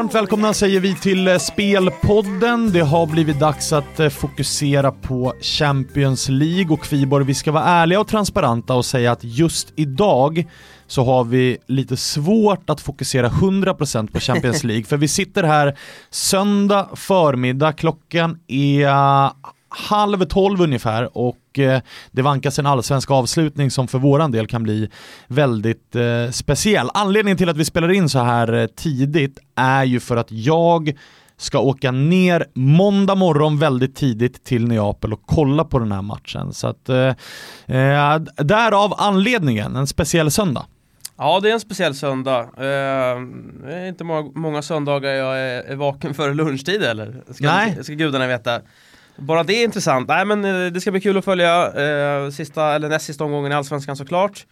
Varmt välkomna säger vi till eh, Spelpodden. Det har blivit dags att eh, fokusera på Champions League. Och Kviborg, vi ska vara ärliga och transparenta och säga att just idag så har vi lite svårt att fokusera 100% på Champions League, för vi sitter här söndag förmiddag, klockan är halv tolv ungefär och eh, det vankas en allsvensk avslutning som för våran del kan bli väldigt eh, speciell. Anledningen till att vi spelar in så här eh, tidigt är ju för att jag ska åka ner måndag morgon väldigt tidigt till Neapel och kolla på den här matchen. Så att, därav anledningen, en speciell söndag. Ja, det är en speciell söndag. Det är inte många, många söndagar jag är, är vaken före lunchtid eller? Ska, Nej. ska gudarna veta. Bara det är intressant. Nej men eh, det ska bli kul att följa eh, sista, eller näst sista omgången i Allsvenskan såklart.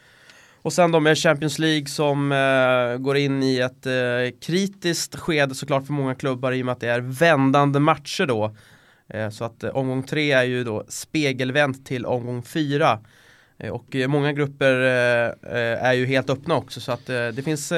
Och sen då med Champions League som eh, går in i ett eh, kritiskt skede såklart för många klubbar i och med att det är vändande matcher då. Eh, så att eh, omgång tre är ju då spegelvänt till omgång fyra. Eh, och eh, många grupper eh, är ju helt öppna också så att det finns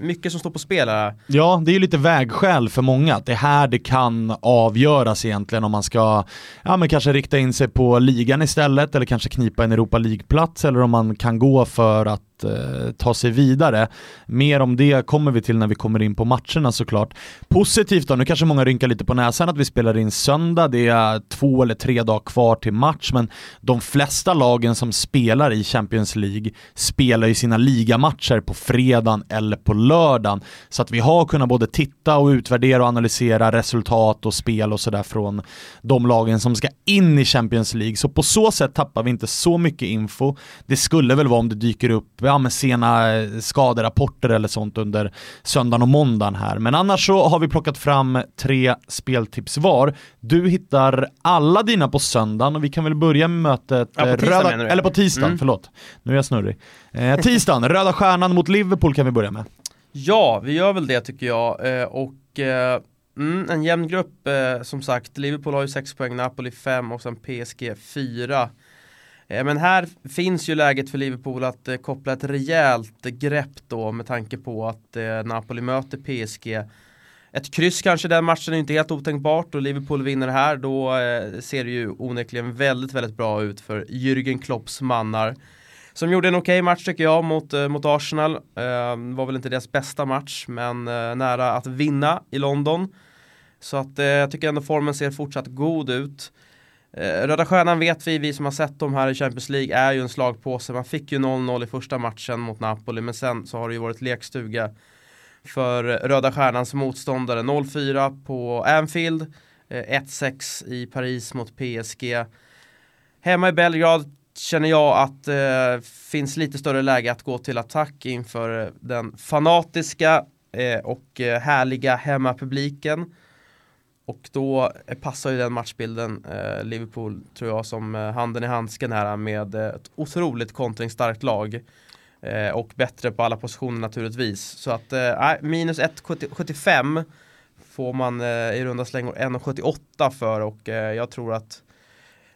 mycket som står på spel här. Ja, det är ju lite vägskäl för många. Det är här det kan avgöras egentligen om man ska ja, men kanske rikta in sig på ligan istället eller kanske knipa en Europa League-plats eller om man kan gå för att eh, ta sig vidare. Mer om det kommer vi till när vi kommer in på matcherna såklart. Positivt då, nu kanske många rynkar lite på näsan att vi spelar in söndag, det är två eller tre dagar kvar till match, men de flesta lagen som spelar i Champions League spelar ju sina ligamatcher på fredagen eller på lördagen. Så att vi har kunnat både titta och utvärdera och analysera resultat och spel och sådär från de lagen som ska in i Champions League. Så på så sätt tappar vi inte så mycket info. Det skulle väl vara om det dyker upp ja, med sena eh, skaderapporter eller sånt under söndagen och måndagen här. Men annars så har vi plockat fram tre speltips var. Du hittar alla dina på söndagen och vi kan väl börja med mötet ja, på röda, eller på tisdagen, mm. förlåt. Nu är jag snurrig. Eh, tisdagen, Röda Stjärnan mot Liverpool kan vi börja med. Ja, vi gör väl det tycker jag. Eh, och eh, mm, en jämn grupp eh, som sagt. Liverpool har ju 6 poäng, Napoli 5 och sen PSG 4. Eh, men här finns ju läget för Liverpool att eh, koppla ett rejält grepp då med tanke på att eh, Napoli möter PSG. Ett kryss kanske den matchen är inte helt otänkbart och Liverpool vinner här då ser det ju onekligen väldigt, väldigt bra ut för Jürgen Klopps mannar. Som gjorde en okej okay match tycker jag mot, mot Arsenal. Eh, var väl inte deras bästa match men eh, nära att vinna i London. Så att eh, jag tycker ändå formen ser fortsatt god ut. Eh, Röda Stjärnan vet vi, vi som har sett dem här i Champions League, är ju en slagpåse. Man fick ju 0-0 i första matchen mot Napoli, men sen så har det ju varit lekstuga för Röda Stjärnans motståndare. 0-4 på Anfield, eh, 1-6 i Paris mot PSG. Hemma i Belgrad känner jag att det eh, finns lite större läge att gå till attack inför den fanatiska eh, och eh, härliga hemmapubliken. Och då passar ju den matchbilden eh, Liverpool tror jag som eh, handen i handsken här med ett otroligt kontringsstarkt lag. Eh, och bättre på alla positioner naturligtvis. Så att eh, minus 1,75 får man eh, i runda slängor 1,78 för och eh, jag tror att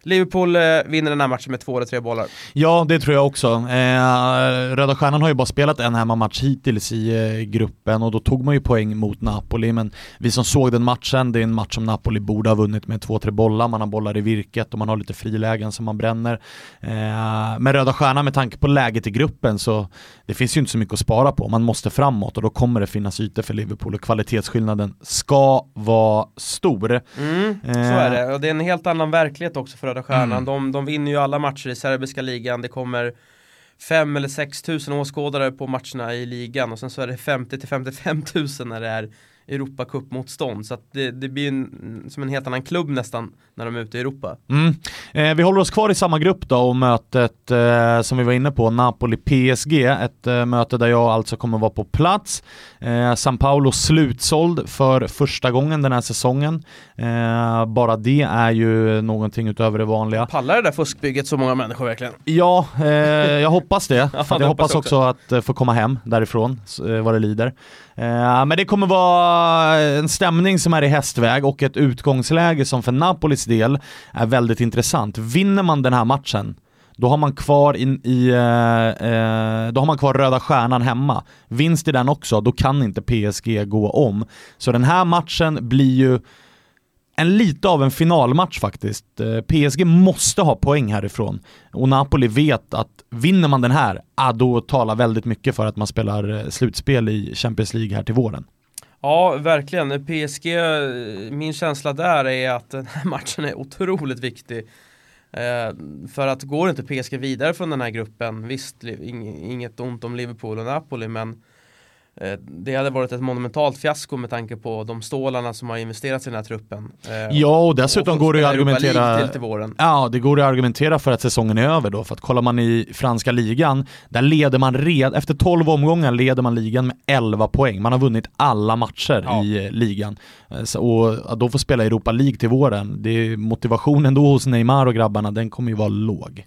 Liverpool eh, vinner den här matchen med två eller tre bollar. Ja, det tror jag också. Eh, Röda Stjärnan har ju bara spelat en hemmamatch hittills i eh, gruppen och då tog man ju poäng mot Napoli, men vi som såg den matchen, det är en match som Napoli borde ha vunnit med två, tre bollar, man har bollar i virket och man har lite frilägen som man bränner. Eh, men Röda Stjärnan med tanke på läget i gruppen så det finns ju inte så mycket att spara på, man måste framåt och då kommer det finnas ytor för Liverpool och kvalitetsskillnaden ska vara stor. Mm, så är det, och det är en helt annan verklighet också för Röda Stjärnan. Mm. De, de vinner ju alla matcher i serbiska ligan. Det kommer 5 eller 6 tusen åskådare på matcherna i ligan och sen så är det 50 till 55 tusen när det är Europacup-motstånd. Så det, det blir en, som en helt annan klubb nästan när de är ute i Europa. Mm. Eh, vi håller oss kvar i samma grupp då och mötet eh, som vi var inne på, Napoli-PSG. Ett eh, möte där jag alltså kommer vara på plats. Eh, San Paolo slutsåld för första gången den här säsongen. Eh, bara det är ju någonting utöver det vanliga. Pallar det där fuskbygget så många människor verkligen? Ja, eh, jag hoppas det. ja, jag hoppas också, också att få komma hem därifrån vad det lider. Eh, men det kommer vara en stämning som är i hästväg och ett utgångsläge som för Napolis del är väldigt intressant. Vinner man den här matchen då har man kvar, in, i, eh, eh då har man kvar röda stjärnan hemma. Vinst i den också, då kan inte PSG gå om. Så den här matchen blir ju en lite av en finalmatch faktiskt. Eh, PSG måste ha poäng härifrån och Napoli vet att vinner man den här, ah, då talar väldigt mycket för att man spelar eh, slutspel i Champions League här till våren. Ja, verkligen. PSG, eh, min känsla där är att den här matchen är otroligt viktig. Eh, för att går inte PSG vidare från den här gruppen, visst, inget ont om Liverpool och Napoli, men det hade varit ett monumentalt fiasko med tanke på de stålarna som har investerats i den här truppen. Eh, ja, och dessutom och går det ju argumentera... Till, våren. Ja, det går att argumentera för att säsongen är över då. För att kollar man i franska ligan, där leder man redan, efter 12 omgångar leder man ligan med 11 poäng. Man har vunnit alla matcher ja. i ligan. Eh, och att då få spela Europa League till våren, det motivationen då hos Neymar och grabbarna, den kommer ju vara låg.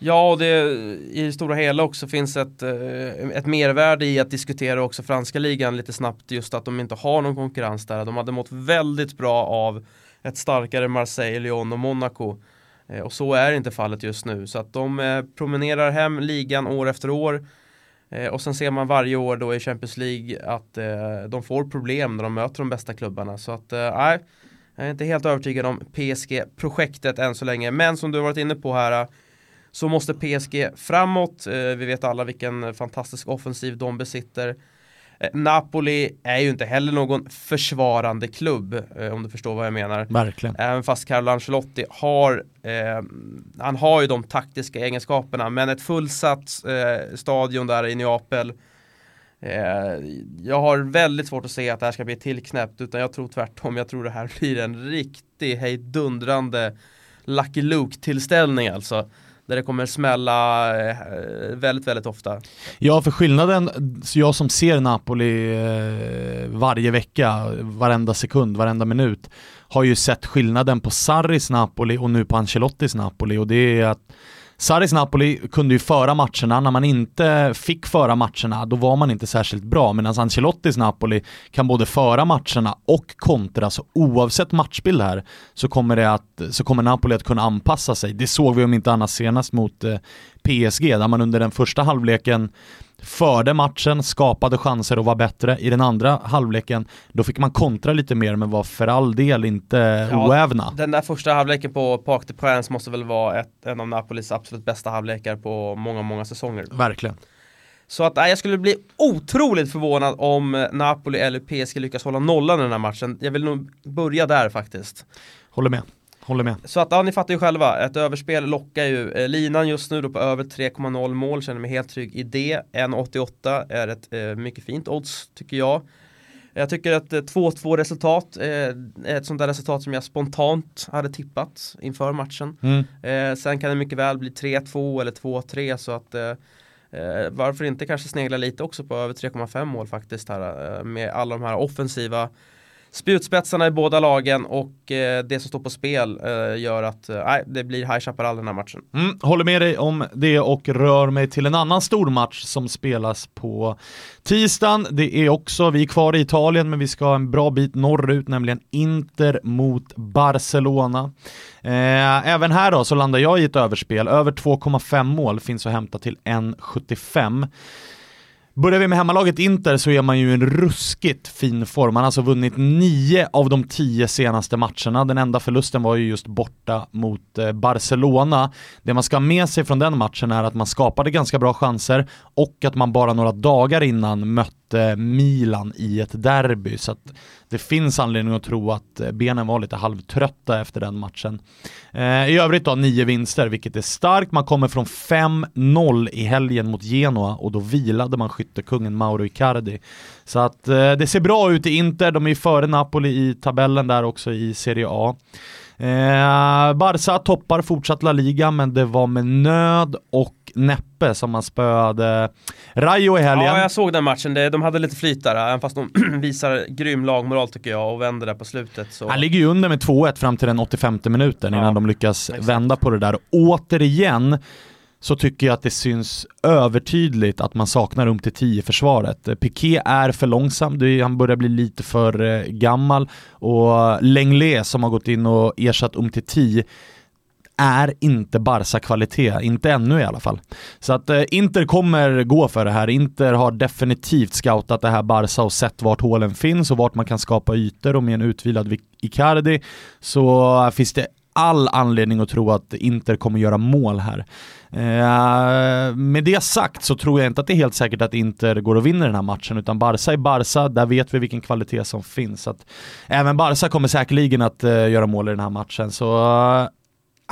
Ja, och det, i det stora hela också finns ett, eh, ett mervärde i att diskutera också franska ligan lite snabbt just att de inte har någon konkurrens där. De hade mått väldigt bra av ett starkare Marseille, Lyon och Monaco. Eh, och så är inte fallet just nu. Så att de eh, promenerar hem ligan år efter år. Och sen ser man varje år då i Champions League att de får problem när de möter de bästa klubbarna. Så att nej, jag är inte helt övertygad om PSG-projektet än så länge. Men som du har varit inne på här så måste PSG framåt. Eh, vi vet alla vilken fantastisk offensiv de besitter. Eh, Napoli är ju inte heller någon försvarande klubb eh, om du förstår vad jag menar. Verkligen. Även fast Carlo Ancelotti har eh, Han har ju de taktiska egenskaperna men ett fullsatt eh, stadion där i Neapel eh, Jag har väldigt svårt att se att det här ska bli tillknäppt utan jag tror tvärtom. Jag tror det här blir en riktig hejdundrande Lucky Luke tillställning alltså där det kommer smälla eh, väldigt, väldigt ofta. Ja, för skillnaden, jag som ser Napoli eh, varje vecka, varenda sekund, varenda minut, har ju sett skillnaden på Sarris Napoli och nu på Ancelottis Napoli och det är att Saris Napoli kunde ju föra matcherna, när man inte fick föra matcherna då var man inte särskilt bra. Medan Ancelottis Napoli kan både föra matcherna och kontra. Så oavsett matchbild här så kommer, det att, så kommer Napoli att kunna anpassa sig. Det såg vi om inte annat senast mot eh, PSG där man under den första halvleken förde matchen, skapade chanser och var bättre. I den andra halvleken, då fick man kontra lite mer men var för all del inte ja, oävna. Den där första halvleken på Parc de Prince måste väl vara ett, en av Napolis absolut bästa halvlekar på många, många säsonger. Verkligen. Så att nej, jag skulle bli otroligt förvånad om Napoli eller PSG lyckas hålla nollan i den här matchen. Jag vill nog börja där faktiskt. Håller med. Håller med. Så att ja, ni fattar ju själva, ett överspel lockar ju. Eh, linan just nu då på över 3,0 mål, känner mig helt trygg i det. 1,88 är ett eh, mycket fint odds tycker jag. Jag tycker att 2-2 eh, resultat eh, är ett sånt där resultat som jag spontant hade tippat inför matchen. Mm. Sen kan det mycket väl bli 3-2 eller 2-3 så att varför inte kanske snegla lite också på över 3,5 mål faktiskt här med alla de här offensiva spjutspetsarna i båda lagen och eh, det som står på spel eh, gör att eh, det blir High Chaparral den här matchen. Mm, håller med dig om det och rör mig till en annan stor match som spelas på tisdagen. Det är också, vi är kvar i Italien men vi ska en bra bit norrut, nämligen Inter mot Barcelona. Eh, även här då så landar jag i ett överspel, över 2,5 mål finns att hämta till 1,75. Börjar vi med hemmalaget Inter så är man ju i en ruskigt fin form. Man har alltså vunnit nio av de tio senaste matcherna. Den enda förlusten var ju just borta mot eh, Barcelona. Det man ska ha med sig från den matchen är att man skapade ganska bra chanser och att man bara några dagar innan mötte Milan i ett derby. Så att det finns anledning att tro att eh, benen var lite halvtrötta efter den matchen. Eh, I övrigt då nio vinster, vilket är starkt. Man kommer från 5-0 i helgen mot Genoa och då vilade man skyttekungen Mauro Icardi. Så att eh, det ser bra ut i Inter, de är före Napoli i tabellen där också i Serie A. Eh, Barca toppar fortsatt La Liga, men det var med nöd och näppe som man spöade Rayo i helgen. Ja, jag såg den matchen. De hade lite flyt där, även fast de visar grym lagmoral tycker jag och vänder där på slutet. Så. Han ligger ju under med 2-1 fram till den 85 minuten innan de lyckas exakt. vända på det där. Återigen så tycker jag att det syns övertydligt att man saknar um till 10 försvaret. Piqué är för långsam, han börjar bli lite för eh, gammal och Lenglet som har gått in och ersatt um till 10 är inte Barca kvalitet, inte ännu i alla fall. Så att eh, Inter kommer gå för det här. Inter har definitivt scoutat det här Barca och sett vart hålen finns och vart man kan skapa ytor och med en utvilad Icardi så eh, finns det all anledning att tro att Inter kommer göra mål här. Eh, med det sagt så tror jag inte att det är helt säkert att Inter går och vinner den här matchen, utan Barca är Barca, där vet vi vilken kvalitet som finns. Så att även Barca kommer säkerligen att eh, göra mål i den här matchen. Så eh,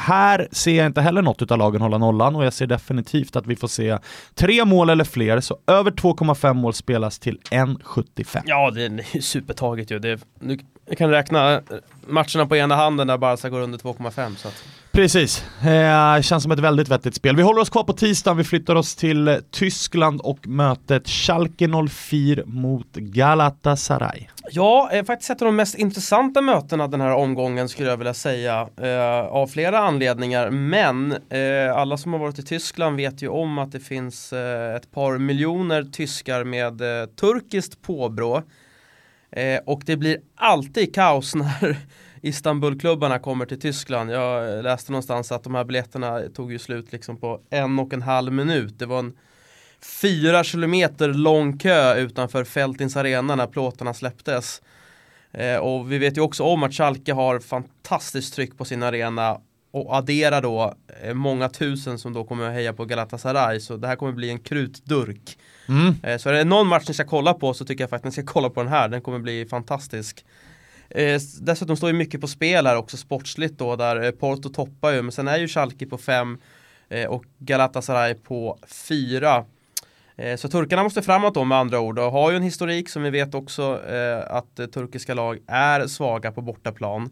här ser jag inte heller något av lagen hålla nollan och jag ser definitivt att vi får se tre mål eller fler, så över 2,5 mål spelas till 1,75. Ja, det är supertaget ju. Det, nu, jag kan räkna matcherna på ena handen där Barca går under 2,5. Så att... Precis, eh, känns som ett väldigt vettigt spel. Vi håller oss kvar på tisdagen, vi flyttar oss till Tyskland och mötet Schalke 04 mot Galatasaray. Ja, eh, faktiskt ett av de mest intressanta mötena den här omgången skulle jag vilja säga. Eh, av flera anledningar, men eh, alla som har varit i Tyskland vet ju om att det finns eh, ett par miljoner tyskar med eh, turkiskt påbrå. Eh, och det blir alltid kaos när Istanbulklubbarna kommer till Tyskland. Jag läste någonstans att de här biljetterna tog ju slut liksom på en och en halv minut. Det var en fyra kilometer lång kö utanför Fältins arena när plåtarna släpptes. Eh, och vi vet ju också om att Schalke har fantastiskt tryck på sin arena och adderar då eh, många tusen som då kommer att heja på Galatasaray. Så det här kommer bli en krutdurk. Mm. Eh, så är det någon match ni ska kolla på så tycker jag faktiskt att ni ska kolla på den här. Den kommer bli fantastisk. Eh, dessutom står ju mycket på spel här också sportsligt då där eh, Porto toppar ju men sen är ju Schalke på fem eh, och Galatasaray på fyra. Eh, så turkarna måste framåt då med andra ord och har ju en historik som vi vet också eh, att eh, turkiska lag är svaga på bortaplan.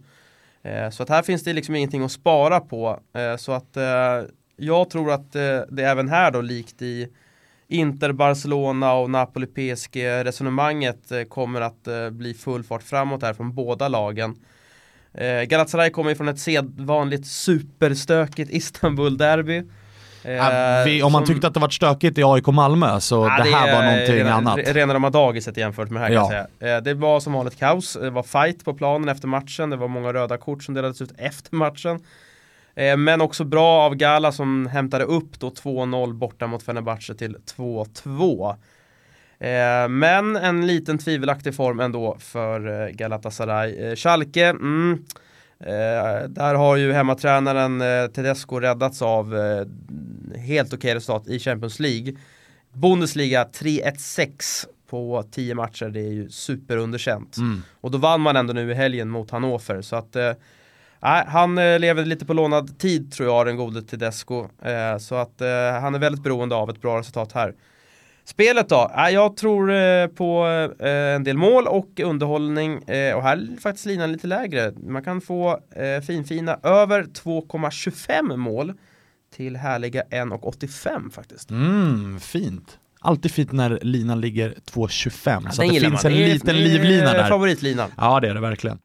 Eh, så att här finns det liksom ingenting att spara på. Eh, så att jag tror att det även här då likt i Inter, Barcelona och Napoli PSG resonemanget eh, kommer att eh, bli full fart framåt här från båda lagen. Eh, Galatasaray kommer från ett sedvanligt superstökigt Istanbul-derby. Eh, om man tyckte att det var stökigt i AIK Malmö så det, det, här var någonting rena, annat. Rena rama dagiset jämfört med det här ja. kan jag säga. Eh, det var som vanligt kaos, det var fight på planen efter matchen, det var många röda kort som delades ut efter matchen. Eh, men också bra av Gala som hämtade upp då 2-0 borta mot Fenerbahce till 2-2. Eh, men en liten tvivelaktig form ändå för eh, Galatasaray. Schalke, mm, där har ju hemmatränaren Tedesco räddats av helt okej okay resultat i Champions League. Bundesliga 3-1-6 på 10 matcher, det är ju superunderkänt. Mm. Och då vann man ändå nu i helgen mot Hannover, så att Nej, han eh, lever lite på lånad tid tror jag, den gode Tedesco. Eh, så att eh, han är väldigt beroende av ett bra resultat här. Spelet då? Jag tror på en del mål och underhållning och här är faktiskt linan lite lägre. Man kan få finfina över 2,25 mål till härliga 1,85 faktiskt. Mm, fint. Alltid fint när linan ligger 2,25 ja, så det finns man. en det liten livlina där. Favoritlinan. Ja det är det verkligen.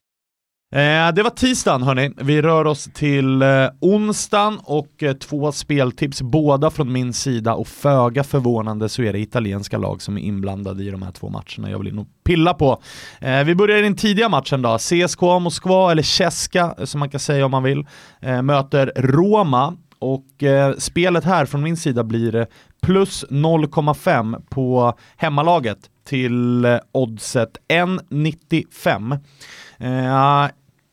Eh, det var tisdagen hörni, vi rör oss till eh, onsdagen och eh, två speltips, båda från min sida och föga förvånande så är det italienska lag som är inblandade i de här två matcherna jag vill nog pilla på. Eh, vi börjar i den tidiga matchen då, CSKA Moskva, eller Ceska eh, som man kan säga om man vill, eh, möter Roma och eh, spelet här från min sida blir plus 0,5 på hemmalaget till oddset 1,95. Eh,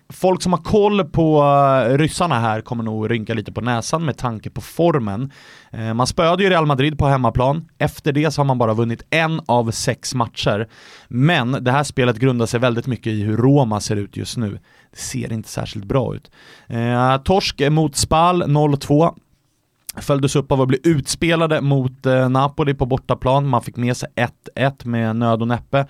folk som har koll på eh, ryssarna här kommer nog rynka lite på näsan med tanke på formen. Eh, man spöade ju Real Madrid på hemmaplan, efter det så har man bara vunnit en av sex matcher. Men det här spelet grundar sig väldigt mycket i hur Roma ser ut just nu. Det ser inte särskilt bra ut. Eh, Torsk mot Spal 0-2 följdes upp av att bli utspelade mot eh, Napoli på bortaplan. Man fick med sig 1-1 med nöd och näppe.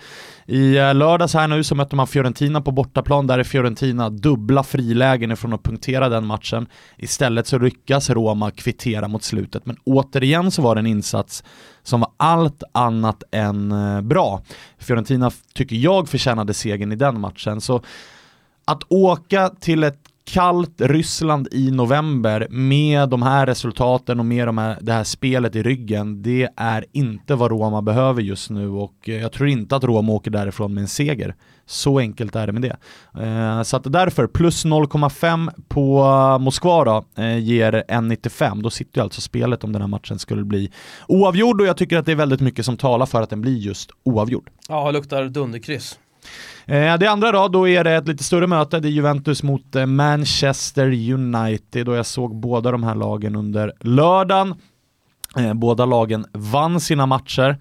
I eh, lördags här nu så mötte man Fiorentina på bortaplan. Där är Fiorentina dubbla frilägen ifrån att punktera den matchen. Istället så lyckas Roma kvittera mot slutet. Men återigen så var det en insats som var allt annat än eh, bra. Fiorentina tycker jag förtjänade segern i den matchen. Så att åka till ett kallt Ryssland i november med de här resultaten och med de här, det här spelet i ryggen, det är inte vad Roma behöver just nu och eh, jag tror inte att Roma åker därifrån med en seger. Så enkelt är det med det. Eh, så att därför, plus 0,5 på Moskva då, eh, ger 1,95. Då sitter ju alltså spelet om den här matchen skulle bli oavgjord och jag tycker att det är väldigt mycket som talar för att den blir just oavgjord. Ja, luktar dunderkryss. Eh, det andra då, då är det ett lite större möte, det är Juventus mot eh, Manchester United och jag såg båda de här lagen under lördagen. Eh, båda lagen vann sina matcher.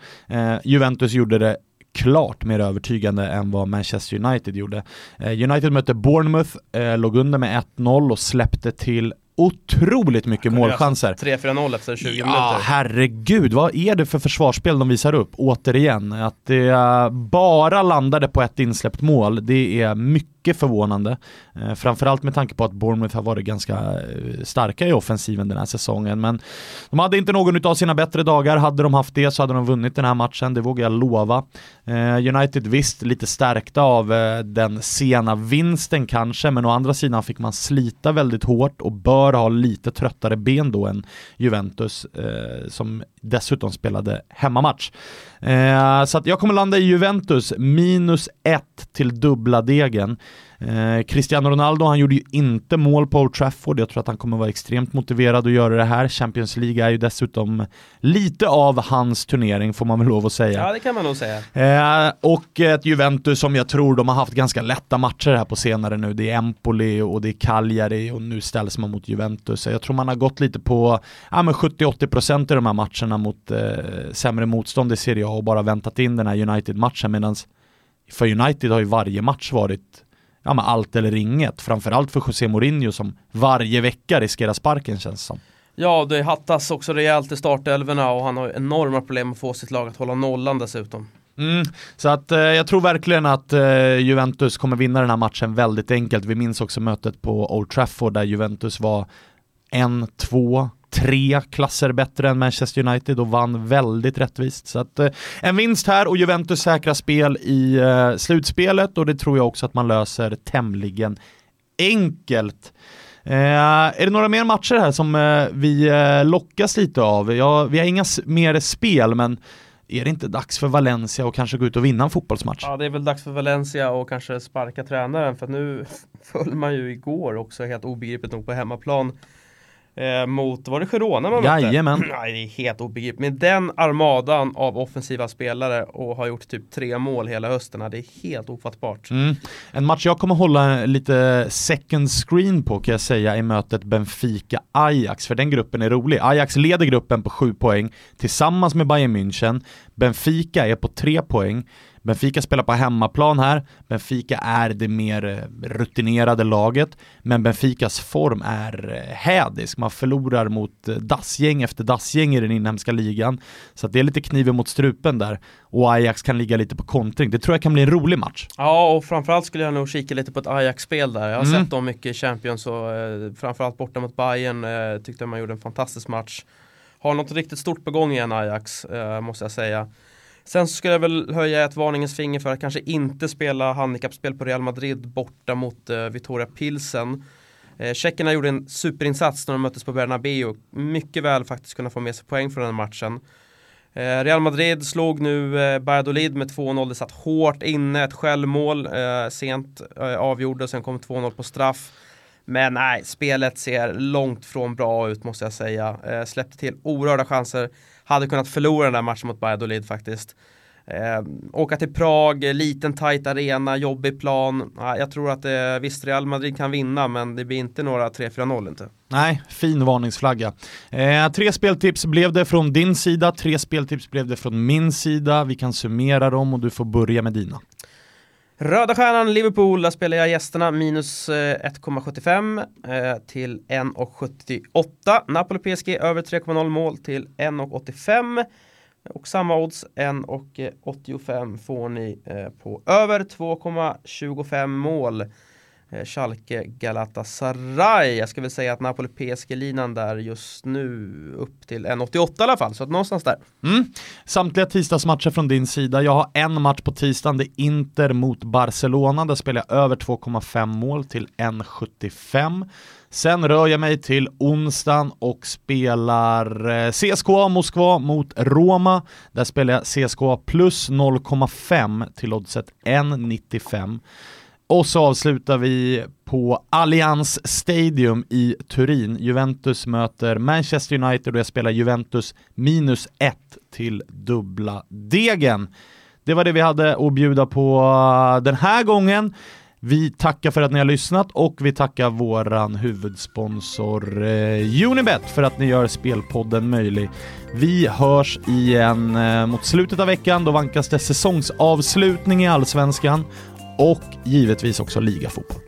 Juventus gjorde det klart mer övertygande än vad Manchester United gjorde. United mötte Bournemouth, låg under med 1-0 och släppte till otroligt mycket målchanser. 3-4-0 efter 20 ja, minuter. Herregud. Vad är det för försvarsspel de visar upp? Återigen, att det bara landade på ett insläppt mål, det är mycket mycket förvånande. Eh, framförallt med tanke på att Bournemouth har varit ganska eh, starka i offensiven den här säsongen. Men de hade inte någon av sina bättre dagar. Hade de haft det så hade de vunnit den här matchen, det vågar jag lova. Eh, United visst, lite stärkta av eh, den sena vinsten kanske, men å andra sidan fick man slita väldigt hårt och bör ha lite tröttare ben då än Juventus, eh, som dessutom spelade hemmamatch. Eh, så att jag kommer landa i Juventus, minus ett till dubbla degen. Eh, Cristiano Ronaldo, han gjorde ju inte mål på Old Trafford. Jag tror att han kommer vara extremt motiverad att göra det här. Champions League är ju dessutom lite av hans turnering får man väl lov att säga. Ja, det kan man nog säga. Eh, och ett Juventus som jag tror de har haft ganska lätta matcher här på senare nu. Det är Empoli och det är Cagliari och nu ställs man mot Juventus. Jag tror man har gått lite på ja, 70-80% i de här matcherna mot eh, sämre motstånd i Serie A och bara väntat in den här United-matchen medan för United har ju varje match varit ja, men allt eller inget. Framförallt för José Mourinho som varje vecka riskerar sparken känns som. Ja, det hattas också rejält i startelvorna och han har enorma problem att få sitt lag att hålla nollan dessutom. Mm, så att eh, jag tror verkligen att eh, Juventus kommer vinna den här matchen väldigt enkelt. Vi minns också mötet på Old Trafford där Juventus var en, två, tre klasser bättre än Manchester United och vann väldigt rättvist. Så att, eh, en vinst här och Juventus säkra spel i eh, slutspelet och det tror jag också att man löser tämligen enkelt. Eh, är det några mer matcher här som eh, vi eh, lockas lite av? Ja, vi har inga mer spel men är det inte dags för Valencia att kanske gå ut och vinna en fotbollsmatch? Ja, det är väl dags för Valencia och kanske sparka tränaren för nu föll man ju igår också helt obegripligt nog på hemmaplan eh, mot, var det Girona man mötte? Jajamän. Nej, det är helt obegripligt. Med den armadan av offensiva spelare och har gjort typ tre mål hela hösten, det är helt ofattbart. Mm. En match jag kommer hålla lite second screen på kan jag säga i mötet Benfica-Ajax, för den gruppen är rolig. Ajax leder gruppen på sju poäng tillsammans med Bayern München. Benfica är på tre poäng. Benfica spelar på hemmaplan här, Benfica är det mer eh, rutinerade laget, men Benficas form är eh, hädisk. Man förlorar mot eh, dassgäng efter dassgäng i den inhemska ligan, så det är lite kniven mot strupen där. Och Ajax kan ligga lite på kontring. Det tror jag kan bli en rolig match. Ja, och framförallt skulle jag nog kika lite på ett Ajax-spel där. Jag har mm. sett dem mycket i Champions och eh, framförallt borta mot Bayern eh, tyckte man gjorde en fantastisk match. Har något riktigt stort på gång igen Ajax, eh, måste jag säga. Sen skulle jag väl höja ett varningens finger för att kanske inte spela handikappspel på Real Madrid borta mot eh, Vittoria Pilsen. Eh, Tjeckerna gjorde en superinsats när de möttes på Bernabéu. Mycket väl faktiskt kunna få med sig poäng från den matchen. Eh, Real Madrid slog nu eh, Valladolid med 2-0. Det satt hårt inne, ett självmål eh, sent eh, avgjorde, sen kom 2-0 på straff. Men nej, spelet ser långt från bra ut måste jag säga. Eh, släppte till oerhörda chanser hade kunnat förlora den där matchen mot Valladolid faktiskt. Eh, åka till Prag, liten tight arena, jobbig plan. Ja, jag tror att eh, visst Real Madrid kan vinna men det blir inte några 3-4-0 inte. Nej, fin varningsflagga. Eh, tre speltips blev det från din sida, tre speltips blev det från min sida. Vi kan summera dem och du får börja med dina. Röda stjärnan Liverpool, där spelar jag gästerna minus eh, 1,75 eh, till 1,78. Napoli PSG över 3,0 mål till 1,85. Och samma odds 1,85 får ni eh, på över 2,25 mål. Eh, Schalke Galatasaray. Jag ska väl säga att Napoli PSG-linan där just nu upp till 1,88 i alla fall, så att någonstans där. Mm. Samtliga tisdagsmatcher från din sida. Jag har en match på tisdagen, det är Inter mot Barcelona. Där spelar jag över 2,5 mål till 1,75. Sen rör jag mig till onsdagen och spelar eh, CSKA Moskva mot Roma. Där spelar jag CSKA plus 0,5 till oddset 1,95. Och så avslutar vi på Allianz Stadium i Turin. Juventus möter Manchester United och jag spelar Juventus minus 1 till dubbla degen. Det var det vi hade att bjuda på äh, den här gången. Vi tackar för att ni har lyssnat och vi tackar våran huvudsponsor eh, Unibet för att ni gör Spelpodden möjlig. Vi hörs igen eh, mot slutet av veckan. Då vankas det säsongsavslutning i Allsvenskan och givetvis också ligafotboll.